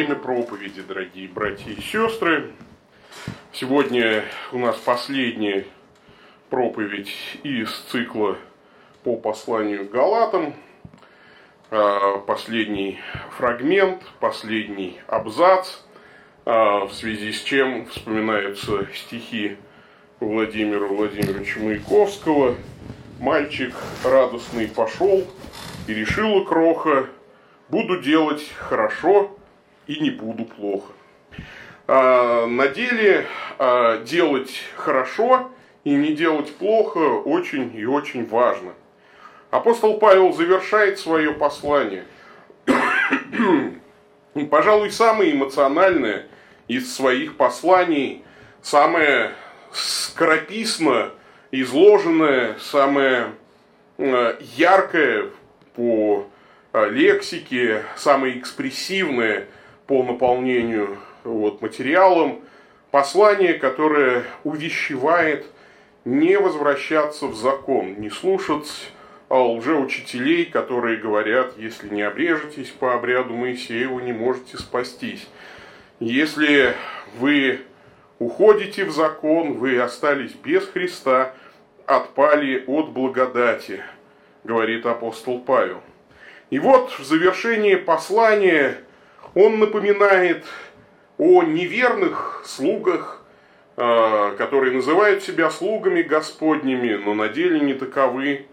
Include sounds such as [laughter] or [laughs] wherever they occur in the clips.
время проповеди, дорогие братья и сестры. Сегодня у нас последняя проповедь из цикла по посланию Галатам. А, последний фрагмент, последний абзац, а, в связи с чем вспоминаются стихи Владимира Владимировича Маяковского. Мальчик радостный пошел и решила кроха, буду делать хорошо и не буду плохо. А, на деле делать хорошо и не делать плохо очень и очень важно. Апостол Павел завершает свое послание. Пожалуй, самое эмоциональное из своих посланий, самое скорописно изложенное, самое э, яркое по э, лексике, самое экспрессивное по наполнению вот, материалом, послание, которое увещевает не возвращаться в закон, не слушать лжеучителей, которые говорят, если не обрежетесь по обряду Моисея, вы не можете спастись. Если вы уходите в закон, вы остались без Христа, отпали от благодати, говорит апостол Павел. И вот в завершении послания он напоминает о неверных слугах, а, которые называют себя слугами Господними, но на деле не таковы,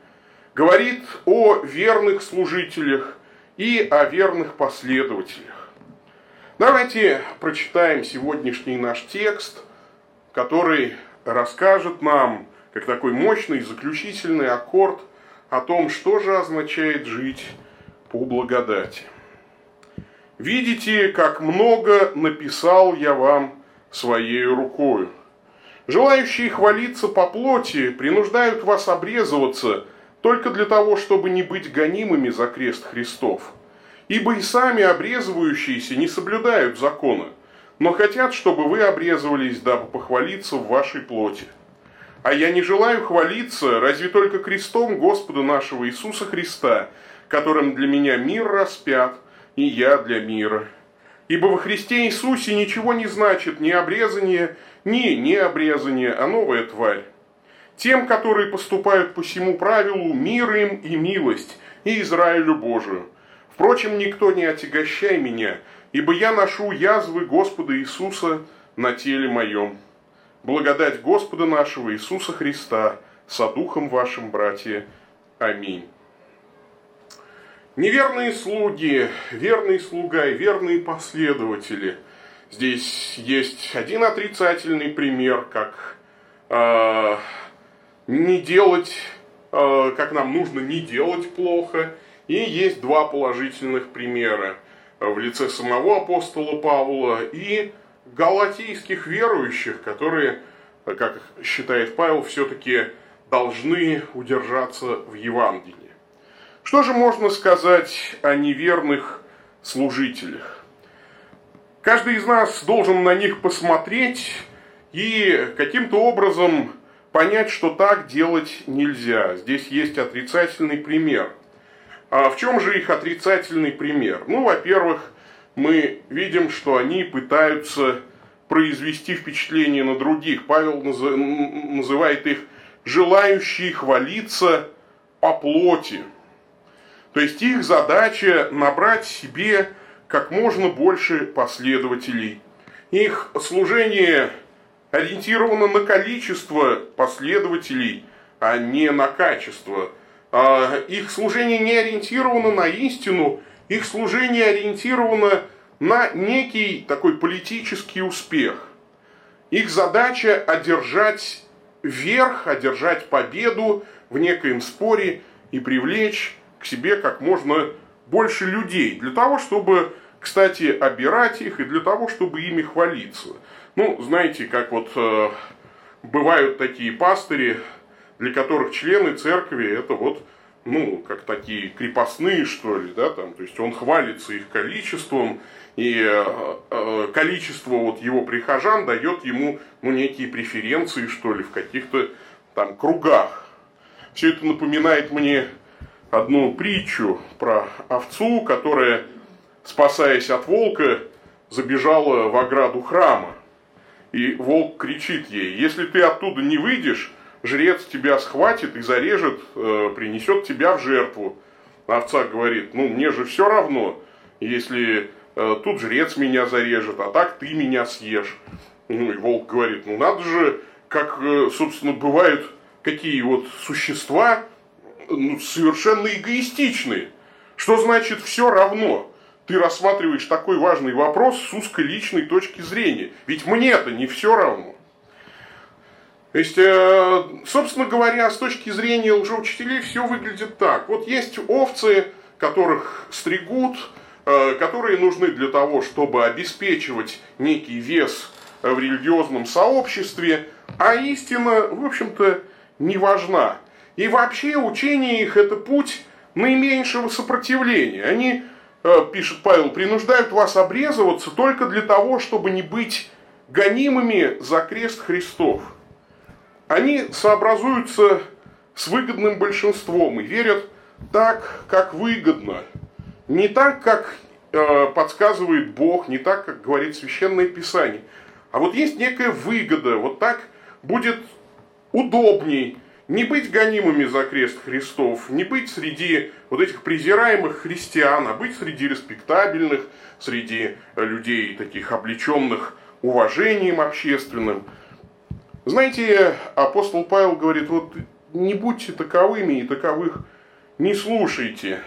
говорит о верных служителях и о верных последователях. Давайте прочитаем сегодняшний наш текст, который расскажет нам, как такой мощный заключительный аккорд, о том, что же означает жить по благодати. «Видите, как много написал я вам своей рукою. Желающие хвалиться по плоти принуждают вас обрезываться – только для того, чтобы не быть гонимыми за крест Христов. Ибо и сами обрезывающиеся не соблюдают закона, но хотят, чтобы вы обрезывались, дабы похвалиться в вашей плоти. А я не желаю хвалиться, разве только крестом Господа нашего Иисуса Христа, которым для меня мир распят, и я для мира. Ибо во Христе Иисусе ничего не значит ни обрезание, ни необрезание, а новая тварь. Тем, которые поступают по всему правилу, мир им и милость, и Израилю Божию. Впрочем, никто не отягощай меня, ибо я ношу язвы Господа Иисуса на теле моем. Благодать Господа нашего Иисуса Христа со духом вашим, братья. Аминь. Неверные слуги, верный слуга и верные последователи. Здесь есть один отрицательный пример, как э, не делать, э, как нам нужно не делать плохо. И есть два положительных примера в лице самого апостола Павла и галатийских верующих, которые, как считает Павел, все-таки должны удержаться в Евангелии. Что же можно сказать о неверных служителях? Каждый из нас должен на них посмотреть и каким-то образом понять, что так делать нельзя. Здесь есть отрицательный пример. А в чем же их отрицательный пример? Ну, во-первых, мы видим, что они пытаются произвести впечатление на других. Павел называет их желающие хвалиться по плоти. То есть их задача набрать себе как можно больше последователей. Их служение ориентировано на количество последователей, а не на качество. А, их служение не ориентировано на истину, их служение ориентировано на некий такой политический успех. Их задача одержать верх, одержать победу в некоем споре и привлечь к себе как можно больше людей. Для того, чтобы, кстати, обирать их и для того, чтобы ими хвалиться. Ну, знаете, как вот э, бывают такие пастыри, для которых члены церкви это вот, ну, как такие крепостные, что ли, да, там, то есть он хвалится их количеством, и э, э, количество вот его прихожан дает ему, ну, некие преференции, что ли, в каких-то там кругах. Все это напоминает мне одну притчу про овцу, которая, спасаясь от волка, забежала в ограду храма. И волк кричит ей, если ты оттуда не выйдешь, жрец тебя схватит и зарежет, э, принесет тебя в жертву. Овца говорит, ну мне же все равно, если э, тут жрец меня зарежет, а так ты меня съешь. Ну и волк говорит, ну надо же, как, э, собственно, бывают какие вот существа ну, совершенно эгоистичные. Что значит все равно? Ты рассматриваешь такой важный вопрос с узкой личной точки зрения. Ведь мне-то не все равно. То есть, э, собственно говоря, с точки зрения лжеучителей все выглядит так. Вот есть овцы, которых стригут, э, которые нужны для того, чтобы обеспечивать некий вес в религиозном сообществе, а истина, в общем-то, не важна. И вообще учение их – это путь наименьшего сопротивления. Они, э, пишет Павел, принуждают вас обрезываться только для того, чтобы не быть гонимыми за крест Христов. Они сообразуются с выгодным большинством и верят так, как выгодно. Не так, как э, подсказывает Бог, не так, как говорит Священное Писание. А вот есть некая выгода, вот так будет удобней, не быть гонимыми за крест Христов, не быть среди вот этих презираемых христиан, а быть среди респектабельных, среди людей таких облеченных уважением общественным. Знаете, апостол Павел говорит, вот не будьте таковыми и таковых не слушайте.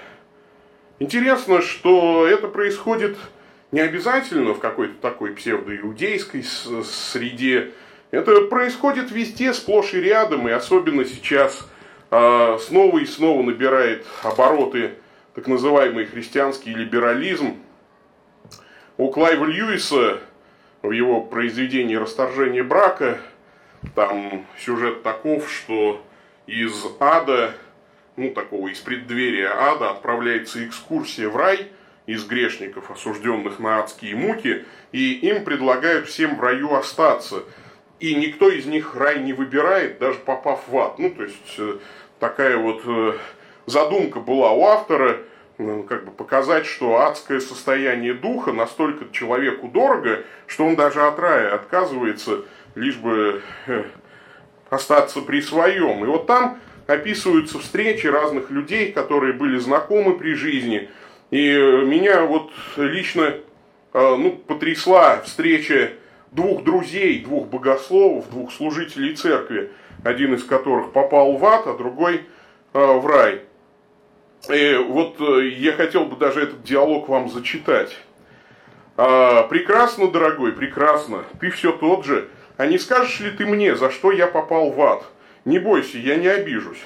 Интересно, что это происходит не обязательно в какой-то такой псевдоиудейской среде, это происходит везде, сплошь и рядом, и особенно сейчас э, снова и снова набирает обороты так называемый христианский либерализм. У Клайва Льюиса в его произведении «Расторжение брака» там сюжет таков, что из ада, ну такого из преддверия ада отправляется экскурсия в рай из грешников, осужденных на адские муки, и им предлагают всем в раю остаться – и никто из них рай не выбирает, даже попав в ад. Ну, то есть, э, такая вот э, задумка была у автора, ну, как бы показать, что адское состояние духа настолько человеку дорого, что он даже от рая отказывается, лишь бы э, остаться при своем. И вот там описываются встречи разных людей, которые были знакомы при жизни. И меня вот лично ну, потрясла встреча двух друзей, двух богословов, двух служителей церкви, один из которых попал в ад, а другой э, в рай. И вот э, я хотел бы даже этот диалог вам зачитать. А, прекрасно, дорогой, прекрасно. Ты все тот же. А не скажешь ли ты мне, за что я попал в ад? Не бойся, я не обижусь.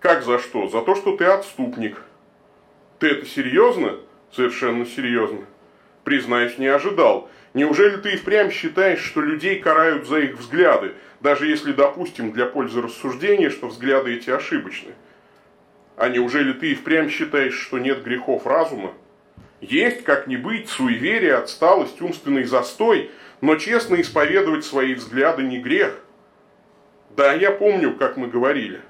Как за что? За то, что ты отступник. Ты это серьезно? Совершенно серьезно. Признаюсь, не ожидал. Неужели ты и впрямь считаешь, что людей карают за их взгляды, даже если, допустим, для пользы рассуждения, что взгляды эти ошибочны? А неужели ты и впрямь считаешь, что нет грехов разума? Есть, как не быть, суеверие, отсталость, умственный застой, но честно исповедовать свои взгляды не грех. Да, я помню, как мы говорили.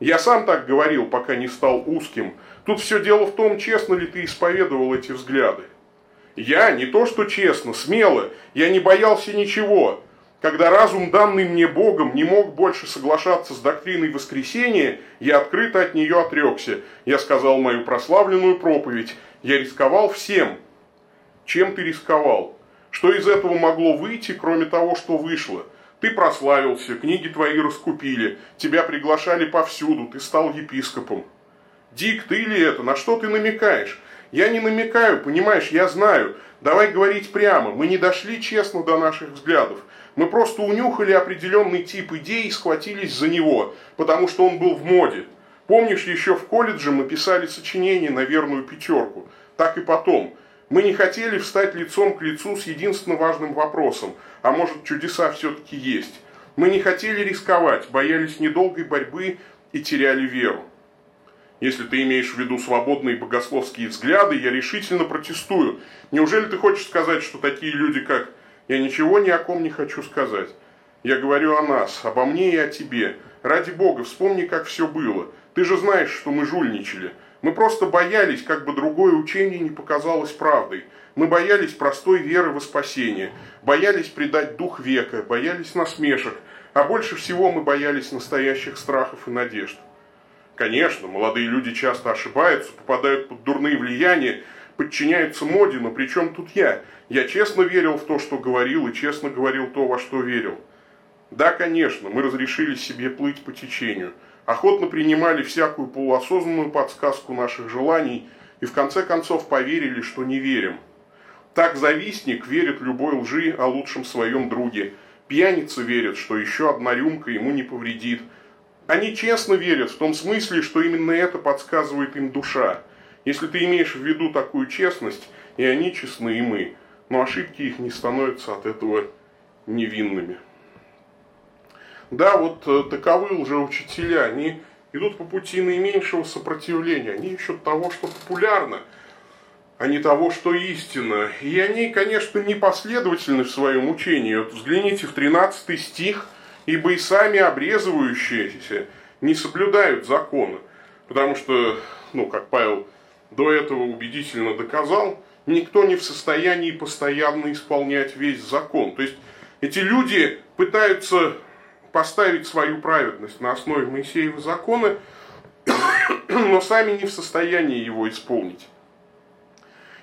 Я сам так говорил, пока не стал узким. Тут все дело в том, честно ли ты исповедовал эти взгляды. Я не то что честно, смело, я не боялся ничего. Когда разум, данный мне Богом, не мог больше соглашаться с доктриной воскресения, я открыто от нее отрекся. Я сказал мою прославленную проповедь. Я рисковал всем. Чем ты рисковал? Что из этого могло выйти, кроме того, что вышло? Ты прославился, книги твои раскупили, тебя приглашали повсюду, ты стал епископом. Дик, ты ли это? На что ты намекаешь? Я не намекаю, понимаешь, я знаю. Давай говорить прямо. Мы не дошли честно до наших взглядов. Мы просто унюхали определенный тип идей и схватились за него, потому что он был в моде. Помнишь, еще в колледже мы писали сочинение на верную пятерку. Так и потом. Мы не хотели встать лицом к лицу с единственно важным вопросом, а может чудеса все-таки есть. Мы не хотели рисковать, боялись недолгой борьбы и теряли веру. Если ты имеешь в виду свободные богословские взгляды, я решительно протестую. Неужели ты хочешь сказать, что такие люди, как... Я ничего ни о ком не хочу сказать. Я говорю о нас, обо мне и о тебе. Ради Бога, вспомни, как все было. Ты же знаешь, что мы жульничали. Мы просто боялись, как бы другое учение не показалось правдой. Мы боялись простой веры во спасение, боялись предать дух века, боялись насмешек, а больше всего мы боялись настоящих страхов и надежд. Конечно, молодые люди часто ошибаются, попадают под дурные влияния, подчиняются моде, но при чем тут я? Я честно верил в то, что говорил, и честно говорил то, во что верил. Да, конечно, мы разрешили себе плыть по течению, охотно принимали всякую полуосознанную подсказку наших желаний и в конце концов поверили, что не верим. Так завистник верит любой лжи о лучшем своем друге. Пьяница верит, что еще одна рюмка ему не повредит – они честно верят в том смысле, что именно это подсказывает им душа. Если ты имеешь в виду такую честность, и они честны, и мы, но ошибки их не становятся от этого невинными. Да, вот э, таковы уже учителя, они идут по пути наименьшего сопротивления, они ищут того, что популярно, а не того, что истинно. И они, конечно, непоследовательны в своем учении. Вот взгляните в 13 стих – ибо и сами обрезывающиеся не соблюдают закона. Потому что, ну, как Павел до этого убедительно доказал, никто не в состоянии постоянно исполнять весь закон. То есть эти люди пытаются поставить свою праведность на основе Моисеева закона, [coughs] но сами не в состоянии его исполнить.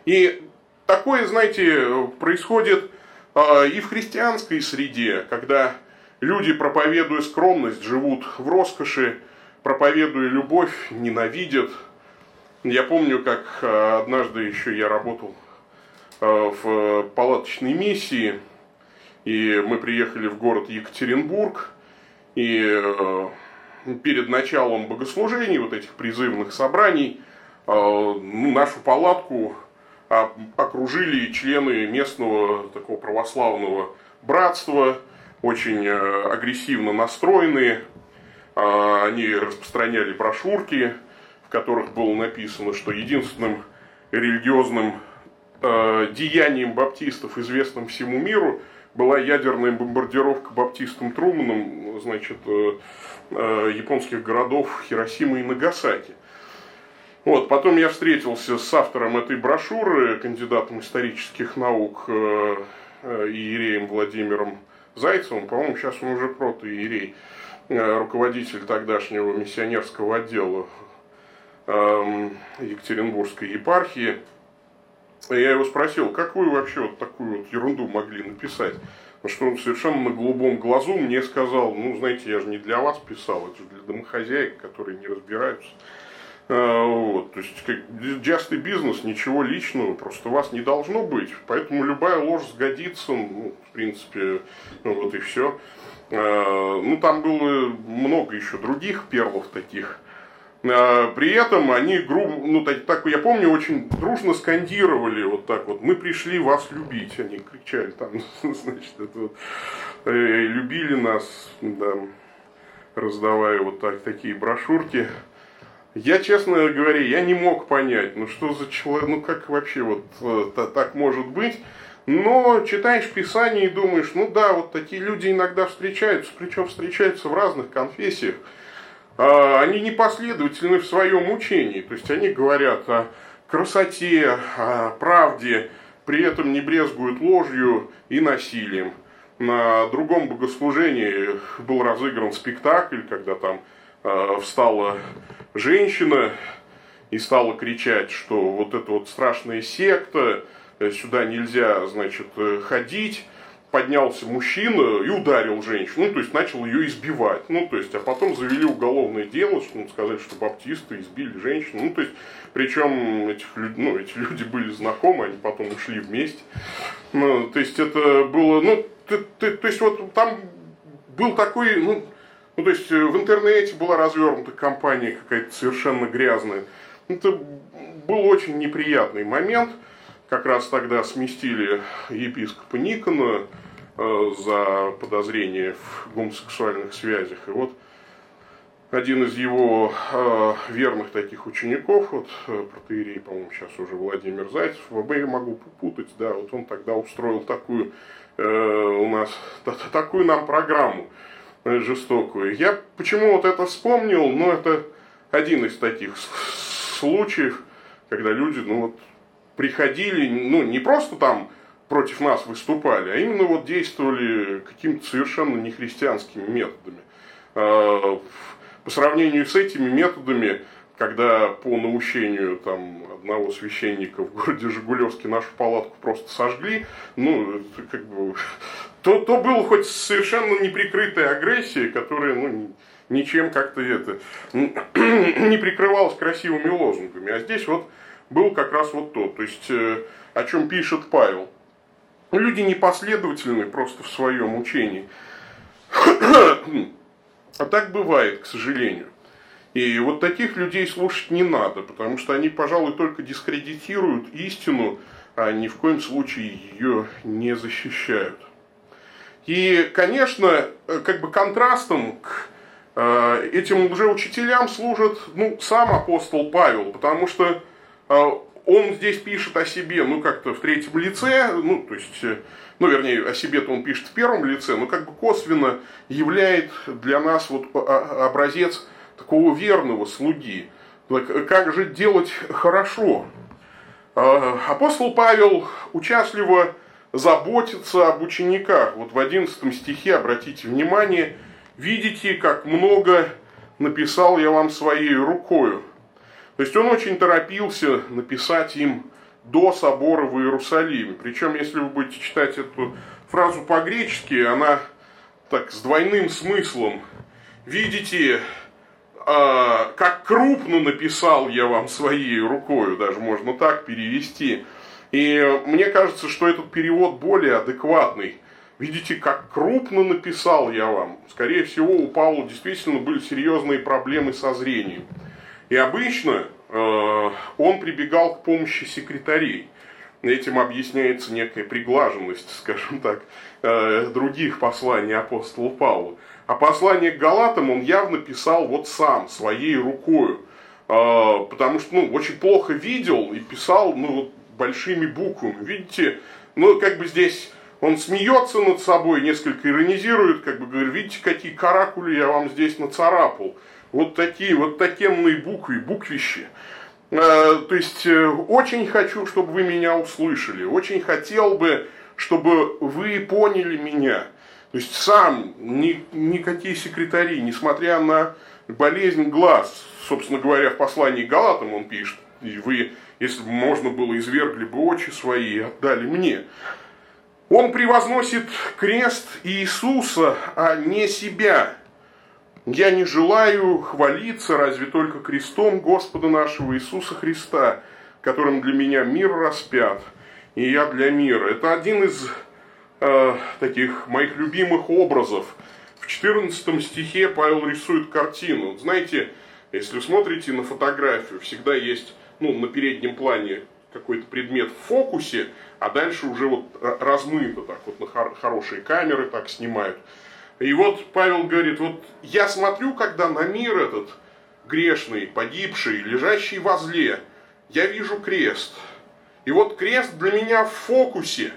И такое, знаете, происходит а, и в христианской среде, когда Люди, проповедуя скромность, живут в роскоши, проповедуя любовь, ненавидят. Я помню, как э, однажды еще я работал э, в палаточной миссии, и мы приехали в город Екатеринбург, и э, перед началом богослужений, вот этих призывных собраний, ну, нашу палатку окружили члены местного такого православного братства, очень э, агрессивно настроенные. А, они распространяли брошюрки, в которых было написано, что единственным религиозным э, деянием баптистов, известным всему миру, была ядерная бомбардировка баптистом Труманом значит, э, японских городов Хиросимы и Нагасаки. Вот, потом я встретился с автором этой брошюры, кандидатом исторических наук Иереем Владимиром Зайцевым, по-моему, сейчас он уже протоиерей, э, руководитель тогдашнего миссионерского отдела эм, Екатеринбургской епархии. Я его спросил, как вы вообще вот такую вот ерунду могли написать? Потому что он совершенно на голубом глазу мне сказал, ну, знаете, я же не для вас писал, это же для домохозяек, которые не разбираются. А, вот, то есть, как частый бизнес, ничего личного, просто вас не должно быть. Поэтому любая ложь сгодится, ну, в принципе, ну, вот и все. А, ну, там было много еще других перлов таких. А, при этом они, ну, так, так я помню, очень дружно скандировали вот так вот, мы пришли вас любить, они кричали там, [laughs] значит, это вот, э, любили нас, да, раздавая вот так такие брошюрки. Я, честно говоря, я не мог понять, ну что за человек, ну как вообще вот э, так может быть. Но читаешь Писание и думаешь, ну да, вот такие люди иногда встречаются, причем встречаются в разных конфессиях. А, они непоследовательны в своем учении, то есть они говорят о красоте, о правде, при этом не брезгуют ложью и насилием. На другом богослужении был разыгран спектакль, когда там э, встала женщина и стала кричать, что вот это вот страшная секта, э, сюда нельзя, значит, э, ходить. Поднялся мужчина и ударил женщину, ну, то есть начал ее избивать. Ну, то есть, а потом завели уголовное дело, чтобы ну, сказать, что баптисты избили женщину. Ну, то есть, причем этих, ну, эти люди были знакомы, они потом ушли вместе. Ну, то есть, это было, ну, ты, ты, то есть, вот там был такой, ну, ну, то есть э, в интернете была развернута кампания какая-то совершенно грязная. Это был очень неприятный момент. Как раз тогда сместили епископа Никона э, за подозрение в гомосексуальных связях. И вот один из его э, верных таких учеников, вот э, протеерей, по-моему, сейчас уже Владимир Зайцев, ВБ я могу путать, да, вот он тогда устроил такую э, у нас, такую нам программу жестокую. Я почему вот это вспомнил, ну это один из таких случаев, когда люди, ну вот, приходили, ну, не просто там против нас выступали, а именно вот действовали какими-то совершенно нехристианскими методами. А, по сравнению с этими методами, когда по наущению там, одного священника в городе Жигулевске нашу палатку просто сожгли, ну, как бы, то, то было хоть совершенно неприкрытая агрессия, которая ну, ничем как-то это не прикрывалась красивыми лозунгами. А здесь вот был как раз вот то. То есть, э, о чем пишет Павел. Люди непоследовательны просто в своем учении. А так бывает, к сожалению. И вот таких людей слушать не надо, потому что они, пожалуй, только дискредитируют истину, а ни в коем случае ее не защищают. И, конечно, э, как бы контрастом к э, этим лжеучителям служит ну, сам апостол Павел, потому что э, он здесь пишет о себе, ну, как-то в третьем лице, ну, то есть, ну, вернее, о себе-то он пишет в первом лице, но как бы косвенно являет для нас вот образец такого верного слуги. Как же делать хорошо? Апостол Павел участливо заботится об учениках. Вот в 11 стихе, обратите внимание, видите, как много написал я вам своей рукою. То есть он очень торопился написать им до собора в Иерусалиме. Причем, если вы будете читать эту фразу по-гречески, она так с двойным смыслом. Видите, а, как крупно написал я вам своей рукой, даже можно так перевести. И мне кажется, что этот перевод более адекватный. Видите, как крупно написал я вам. Скорее всего, у Павла действительно были серьезные проблемы со зрением. И обычно э, он прибегал к помощи секретарей. Этим объясняется некая приглаженность, [laughs] скажем так, э, других посланий апостола Павла. А послание к Галатам он явно писал вот сам, своей рукой. Э, потому что ну, очень плохо видел и писал ну, большими буквами. Видите, ну как бы здесь он смеется над собой, несколько иронизирует, как бы говорит, видите, какие каракули я вам здесь нацарапал вот такие вот такенные буквы, буквищи. Э, то есть, э, очень хочу, чтобы вы меня услышали. Очень хотел бы, чтобы вы поняли меня. То есть, сам, ни, никакие секретари, несмотря на болезнь глаз, собственно говоря, в послании Галатам он пишет, и вы, если бы можно было, извергли бы очи свои и отдали мне. Он превозносит крест Иисуса, а не себя. Я не желаю хвалиться разве только крестом Господа нашего Иисуса Христа, которым для меня мир распят, и я для мира. Это один из э, таких моих любимых образов. В 14 стихе Павел рисует картину. Знаете, если смотрите на фотографию, всегда есть ну, на переднем плане какой-то предмет в фокусе, а дальше уже вот размыто так вот на хорошие камеры так снимают. И вот Павел говорит, вот я смотрю, когда на мир этот грешный, погибший, лежащий во зле, я вижу крест. И вот крест для меня в фокусе,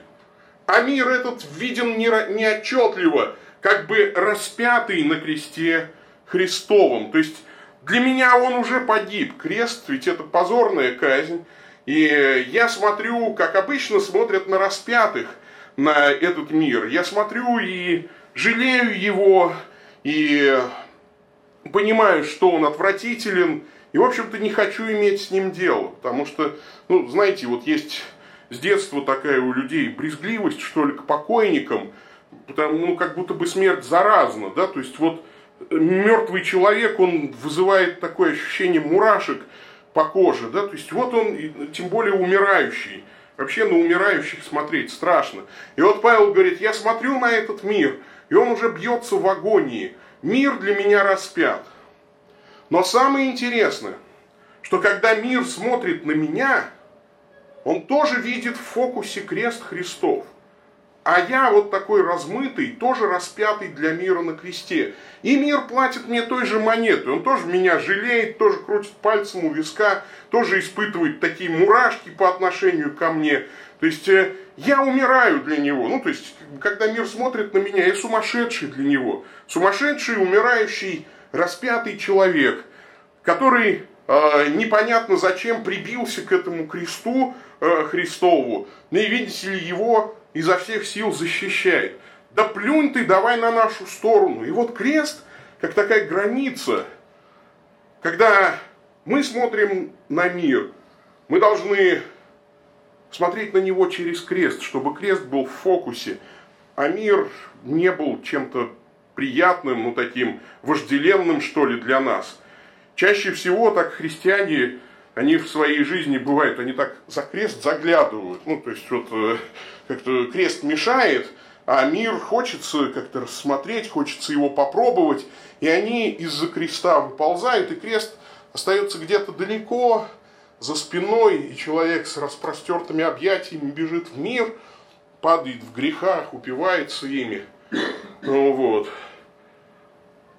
а мир этот виден неотчетливо, как бы распятый на кресте Христовом. То есть для меня он уже погиб. Крест, ведь это позорная казнь. И я смотрю, как обычно смотрят на распятых, на этот мир. Я смотрю и жалею его и понимаю, что он отвратителен, и, в общем-то, не хочу иметь с ним дело, потому что, ну, знаете, вот есть с детства такая у людей брезгливость, что ли, к покойникам, потому, ну, как будто бы смерть заразна, да, то есть вот мертвый человек, он вызывает такое ощущение мурашек по коже, да, то есть вот он, тем более умирающий, вообще на умирающих смотреть страшно. И вот Павел говорит, я смотрю на этот мир – и он уже бьется в агонии. Мир для меня распят. Но самое интересное, что когда мир смотрит на меня, он тоже видит в фокусе крест Христов. А я вот такой размытый, тоже распятый для мира на кресте. И мир платит мне той же монетой. Он тоже меня жалеет, тоже крутит пальцем у виска, тоже испытывает такие мурашки по отношению ко мне. То есть э, я умираю для него. Ну, то есть, когда мир смотрит на меня, я сумасшедший для него. Сумасшедший, умирающий, распятый человек, который э, непонятно зачем прибился к этому кресту э, Христову, ну и видите ли, его изо всех сил защищает. Да плюнь ты, давай на нашу сторону. И вот крест, как такая граница, когда мы смотрим на мир, мы должны смотреть на него через крест, чтобы крест был в фокусе, а мир не был чем-то приятным, ну таким вожделенным, что ли, для нас. Чаще всего так христиане, они в своей жизни бывают, они так за крест заглядывают. Ну, то есть вот э, как-то крест мешает, а мир хочется как-то рассмотреть, хочется его попробовать, и они из-за креста выползают, и крест остается где-то далеко, за спиной, и человек с распростертыми объятиями бежит в мир, падает в грехах, упивается ими. Ну, вот.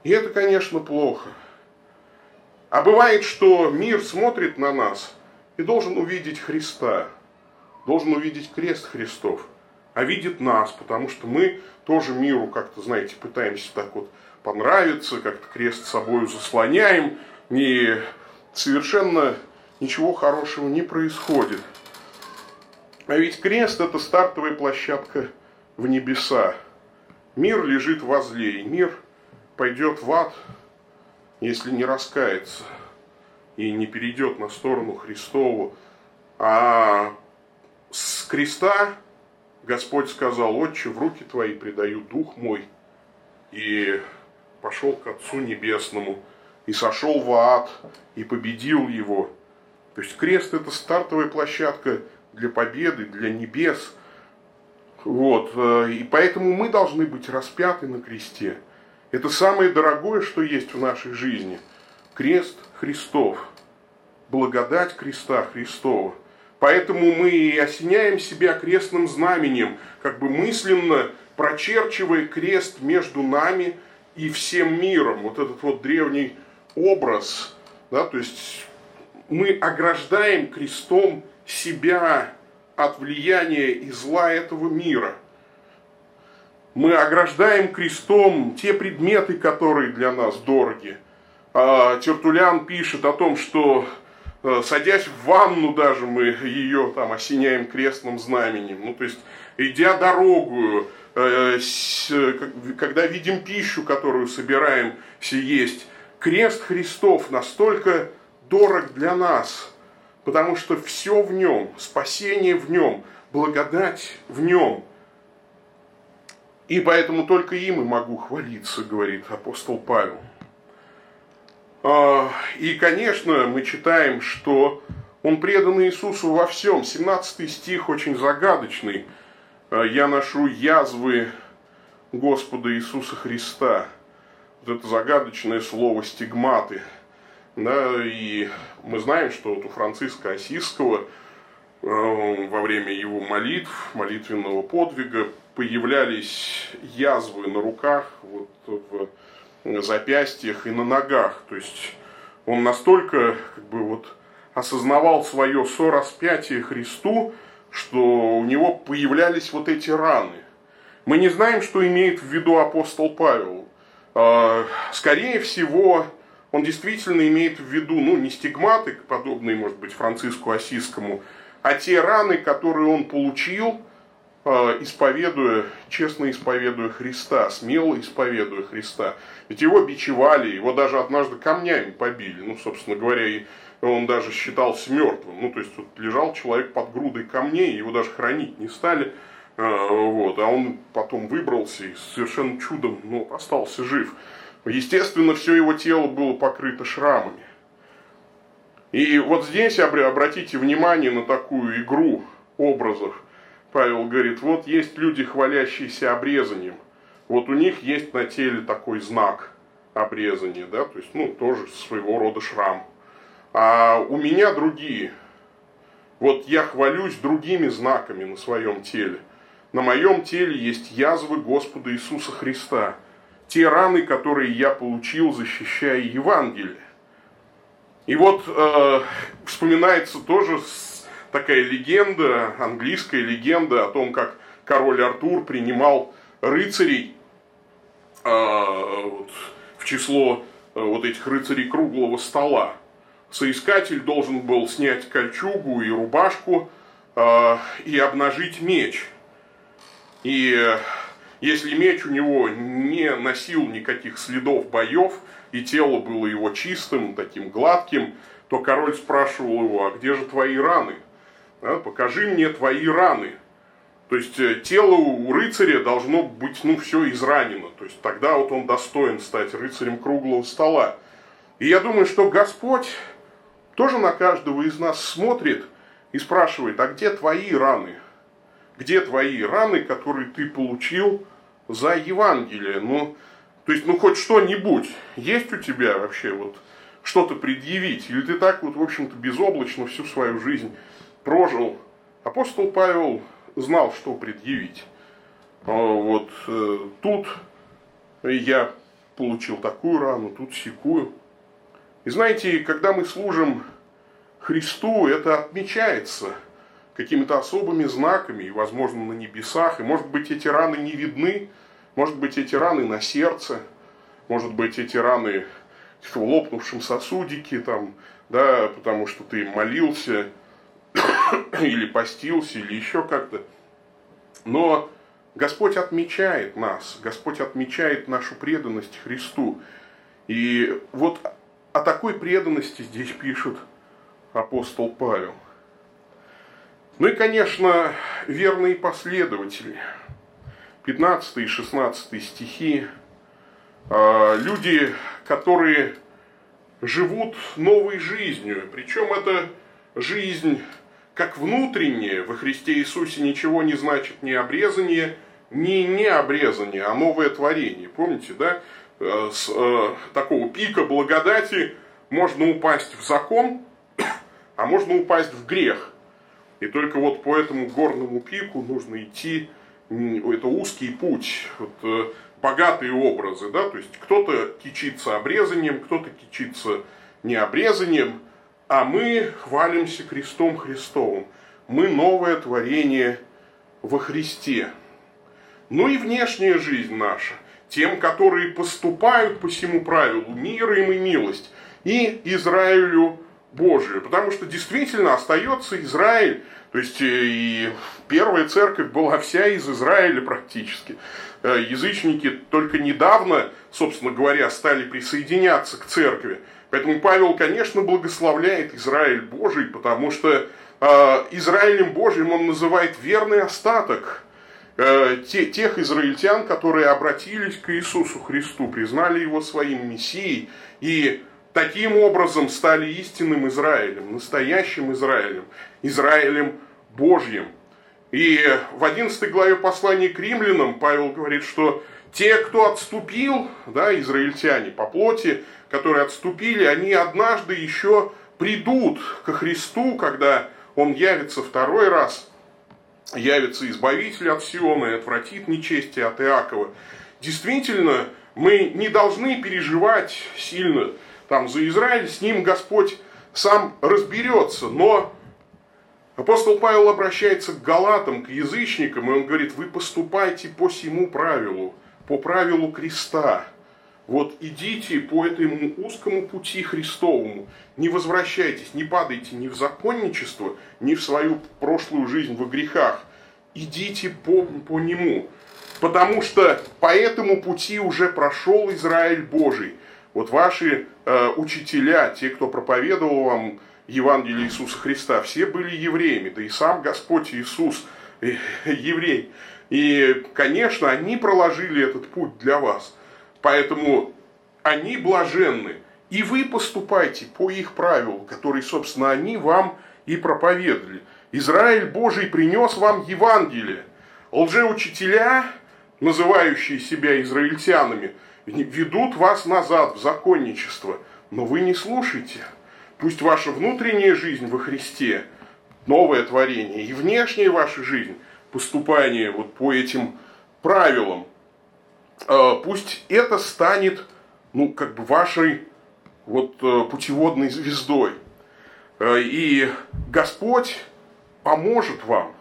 И это, конечно, плохо. А бывает, что мир смотрит на нас и должен увидеть Христа, должен увидеть крест Христов, а видит нас, потому что мы тоже миру как-то, знаете, пытаемся так вот понравиться, как-то крест с собой заслоняем, и совершенно ничего хорошего не происходит. А ведь крест это стартовая площадка в небеса. Мир лежит возле, и мир пойдет в ад, если не раскается и не перейдет на сторону Христову. А с креста Господь сказал, «Отче, в руки твои предаю дух мой». И пошел к Отцу Небесному, и сошел в ад, и победил его. То есть крест это стартовая площадка для победы, для небес. Вот. Э, и поэтому мы должны быть распяты на кресте. Это самое дорогое, что есть в нашей жизни. Крест Христов. Благодать креста Христова. Поэтому мы и осеняем себя крестным знаменем, как бы мысленно прочерчивая крест между нами и всем миром. Вот этот вот древний образ, да, то есть мы ограждаем крестом себя от влияния и зла этого мира. Мы ограждаем крестом те предметы, которые для нас дороги. А Тертулян пишет о том, что э, садясь в ванну даже мы ее там осеняем крестным знаменем. Ну, то есть, идя дорогу, э, когда видим пищу, которую собираем есть, крест Христов настолько дорог для нас, потому что все в нем, спасение в нем, благодать в нем. И поэтому только им и могу хвалиться, говорит апостол Павел. А, и, конечно, мы читаем, что он предан Иисусу во всем. 17 стих очень загадочный. А, «Я ношу язвы Господа Иисуса Христа». Вот это загадочное слово «стигматы». Да, и мы знаем, что вот у Франциска Осиского во время его молитв, молитвенного подвига, появлялись язвы на руках, вот, в запястьях и на ногах. То есть он настолько как бы, вот, осознавал свое сораспятие Христу, что у него появлялись вот эти раны. Мы не знаем, что имеет в виду апостол Павел. Э, скорее всего, он действительно имеет в виду, ну, не стигматы, подобные, может быть, Франциску Осискому, а те раны, которые он получил, э, исповедуя, честно исповедуя Христа, смело исповедуя Христа. Ведь его бичевали, его даже однажды камнями побили. Ну, собственно говоря, он даже считался мертвым. Ну, то есть, тут лежал человек под грудой камней, его даже хранить не стали. Э, вот, а он потом выбрался и совершенно чудом ну, остался жив. Естественно, все его тело было покрыто шрамами. И вот здесь обратите внимание на такую игру образов. Павел говорит, вот есть люди, хвалящиеся обрезанием. Вот у них есть на теле такой знак обрезания, да, то есть, ну, тоже своего рода шрам. А у меня другие. Вот я хвалюсь другими знаками на своем теле. На моем теле есть язвы Господа Иисуса Христа – те раны, которые я получил, защищая Евангелие. И вот э, вспоминается тоже такая легенда, английская легенда о том, как король Артур принимал рыцарей э, вот, в число э, вот этих рыцарей круглого стола. соискатель должен был снять кольчугу и рубашку э, и обнажить меч. И если меч у него не носил никаких следов боев, и тело было его чистым, таким гладким, то король спрашивал его, а где же твои раны? Да, покажи мне твои раны. То есть э, тело у рыцаря должно быть, ну, все изранено. То есть тогда вот он достоин стать рыцарем круглого стола. И я думаю, что Господь тоже на каждого из нас смотрит и спрашивает, а где твои раны? Где твои раны, которые ты получил за Евангелие? Ну, то есть, ну, хоть что-нибудь есть у тебя вообще вот что-то предъявить? Или ты так вот, в общем-то, безоблачно всю свою жизнь прожил? Апостол Павел знал, что предъявить. А вот э, тут я получил такую рану, тут секую. И знаете, когда мы служим Христу, это отмечается какими-то особыми знаками, и, возможно, на небесах. И, может быть, эти раны не видны, может быть, эти раны на сердце, может быть, эти раны в лопнувшем сосудике, там, да, потому что ты молился, [coughs] или постился, или еще как-то. Но Господь отмечает нас, Господь отмечает нашу преданность Христу. И вот о такой преданности здесь пишет апостол Павел. Ну и, конечно, верные последователи. 15 и 16 стихи. А, люди, которые живут новой жизнью. Причем это жизнь как внутреннее во Христе Иисусе ничего не значит ни обрезание, ни не обрезание, а новое творение. Помните, да? Э, с э, такого пика благодати можно упасть в закон, а можно упасть в грех. И только вот по этому горному пику нужно идти, это узкий путь, вот, э, богатые образы, да, то есть кто-то кичится обрезанием, кто-то кичится необрезанием, а мы хвалимся крестом Христовым. Мы новое творение во Христе. Ну и внешняя жизнь наша. Тем, которые поступают по всему правилу, мир им и милость. И Израилю Божию. Потому что действительно остается Израиль. То есть э, и первая церковь была вся из Израиля практически. Э, язычники только недавно, собственно говоря, стали присоединяться к церкви. Поэтому Павел, конечно, благословляет Израиль Божий, потому что э, Израилем Божьим он называет верный остаток э, те, тех израильтян, которые обратились к Иисусу Христу, признали его своим Мессией и таким образом стали истинным Израилем, настоящим Израилем, Израилем Божьим. И в 11 главе послания к римлянам Павел говорит, что те, кто отступил, да, израильтяне по плоти, которые отступили, они однажды еще придут ко Христу, когда Он явится второй раз, явится Избавитель от Сиона и отвратит нечестие от Иакова. Действительно, мы не должны переживать сильно там за Израиль, с ним Господь сам разберется, но апостол Павел обращается к галатам, к язычникам, и он говорит, вы поступайте по всему правилу, по правилу креста. Вот идите по этому узкому пути Христовому, не возвращайтесь, не падайте ни в законничество, ни в свою прошлую жизнь во грехах. Идите по, по нему, потому что по этому пути уже прошел Израиль Божий. Вот ваши э, учителя, те, кто проповедовал вам Евангелие Иисуса Христа, все были евреями, да и сам Господь Иисус э, [laughs] еврей. И, конечно, они проложили этот путь для вас – Поэтому они блаженны. И вы поступайте по их правилу, которые, собственно, они вам и проповедовали. Израиль Божий принес вам Евангелие. Лжеучителя, называющие себя израильтянами, ведут вас назад в законничество. Но вы не слушайте. Пусть ваша внутренняя жизнь во Христе, новое творение, и внешняя ваша жизнь, поступание вот по этим правилам, Э, пусть это станет, ну, как бы вашей вот э, путеводной звездой. Э, и Господь поможет вам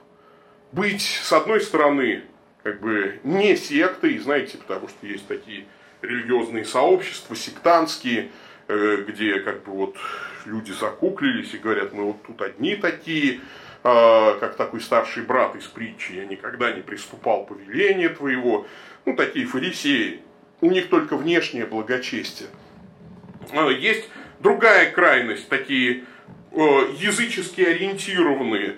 быть, с одной стороны, как бы не сектой, знаете, потому что есть такие религиозные сообщества, сектантские, э, где как бы вот люди закуклились и говорят, мы вот тут одни такие, а, как такой старший брат из притчи, я никогда не приступал повеления твоего. Ну, такие фарисеи. У них только внешнее благочестие. А, есть другая крайность, такие язычески ориентированные,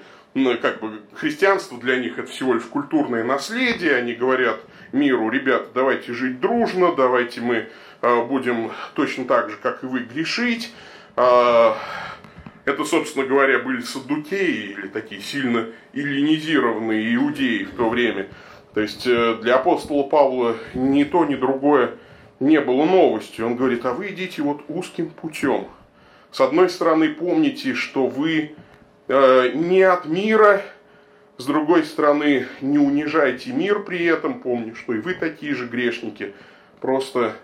как бы христианство для них это всего лишь культурное наследие, они говорят миру, ребята, давайте жить дружно, давайте мы а, будем точно так же, как и вы, грешить. А, это, собственно говоря, были саддукеи или такие сильно эллинизированные иудеи в то время. То есть э, для апостола Павла ни то, ни другое не было новостью. Он говорит, а вы идите вот узким путем. С одной стороны, помните, что вы э, не от мира, с другой стороны, не унижайте мир при этом, помни, что и вы такие же грешники, просто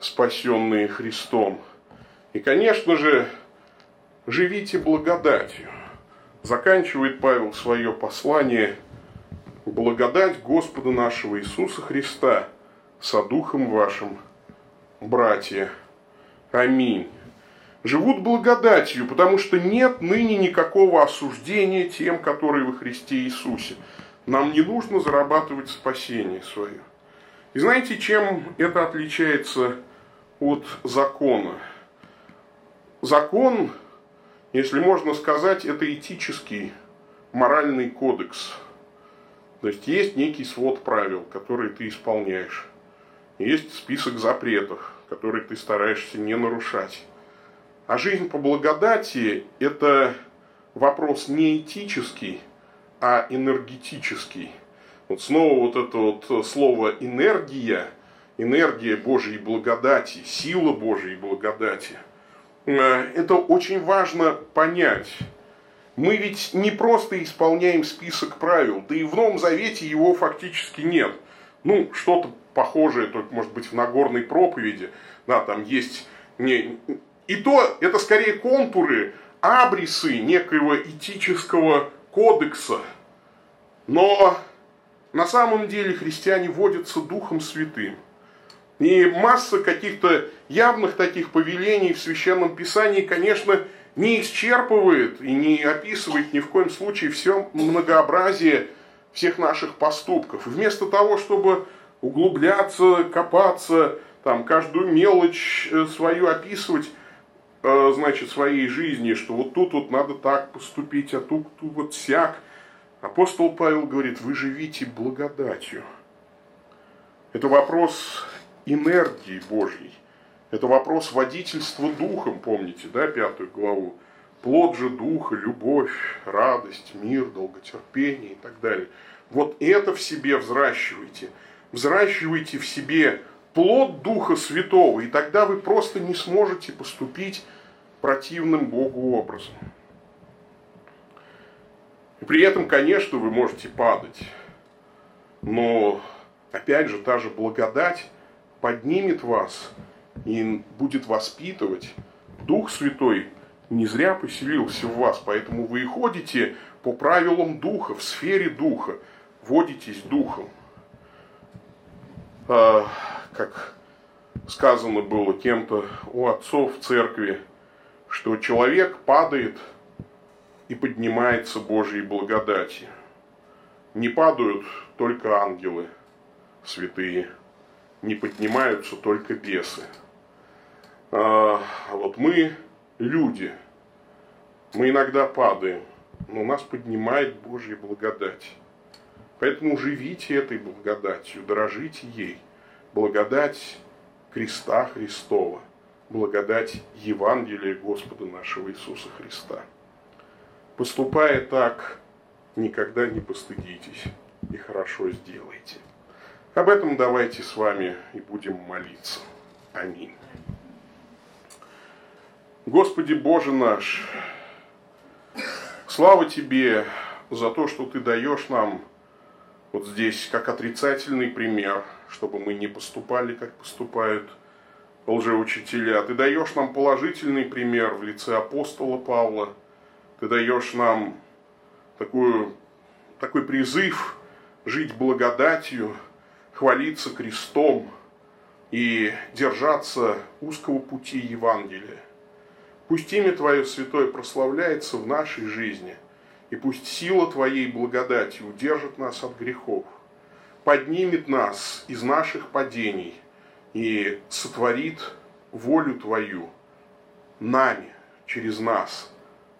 спасенные Христом. И, конечно же, живите благодатью. Заканчивает Павел свое послание «Благодать Господа нашего Иисуса Христа со Духом вашим, братья. Аминь». Живут благодатью, потому что нет ныне никакого осуждения тем, которые во Христе Иисусе. Нам не нужно зарабатывать спасение свое. И знаете, чем это отличается от закона. Закон, если можно сказать, это этический, моральный кодекс. То есть есть некий свод правил, которые ты исполняешь. Есть список запретов, которые ты стараешься не нарушать. А жизнь по благодати – это вопрос не этический, а энергетический. Вот снова вот это вот слово «энергия» энергия Божьей благодати, сила Божьей благодати. Э, это очень важно понять. Мы ведь не просто исполняем список правил, да и в Новом Завете его фактически нет. Ну, что-то похожее, только, может быть, в Нагорной проповеди, да, там есть... Не... И то, это скорее контуры, абрисы некоего этического кодекса. Но на самом деле христиане водятся Духом Святым. И масса каких-то явных таких повелений в Священном Писании, конечно, не исчерпывает и не описывает ни в коем случае все многообразие всех наших поступков. вместо того, чтобы углубляться, копаться, там, каждую мелочь э, свою описывать, значит, своей жизни, что вот тут вот надо так поступить, а тут, тут вот сяк. Апостол Павел говорит, вы живите благодатью. Это вопрос энергии Божьей. Это вопрос водительства духом, помните, да, пятую главу. Плод же духа, любовь, радость, мир, долготерпение и так далее. Вот это в себе взращивайте. Взращивайте в себе плод Духа Святого, и тогда вы просто не сможете поступить противным Богу образом. И при этом, конечно, вы можете падать. Но, опять же, та же благодать поднимет вас и будет воспитывать. Дух Святой не зря поселился в вас, поэтому вы и ходите по правилам Духа, в сфере Духа, водитесь Духом. Как сказано было кем-то у отцов церкви, что человек падает и поднимается Божьей благодати. Не падают только ангелы святые не поднимаются только бесы. А вот мы люди, мы иногда падаем, но нас поднимает Божья благодать. Поэтому живите этой благодатью, дорожите ей. Благодать креста Христова, благодать Евангелия Господа нашего Иисуса Христа. Поступая так, никогда не постыдитесь и хорошо сделайте. Об этом давайте с вами и будем молиться. Аминь. Господи Боже наш, слава Тебе за то, что Ты даешь нам вот здесь как отрицательный пример, чтобы мы не поступали, как поступают лжеучителя. Ты даешь нам положительный пример в лице апостола Павла. Ты даешь нам такую, такой призыв жить благодатью, хвалиться крестом, и держаться узкого пути Евангелия. Пусть имя Твое святое прославляется в нашей жизни, и пусть сила Твоей благодати удержит нас от грехов, поднимет нас из наших падений и сотворит волю Твою нами, через нас,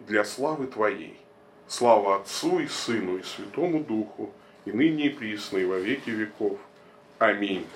для славы Твоей. Слава Отцу и Сыну и Святому Духу, и ныне и присно, и во веки веков. Аминь.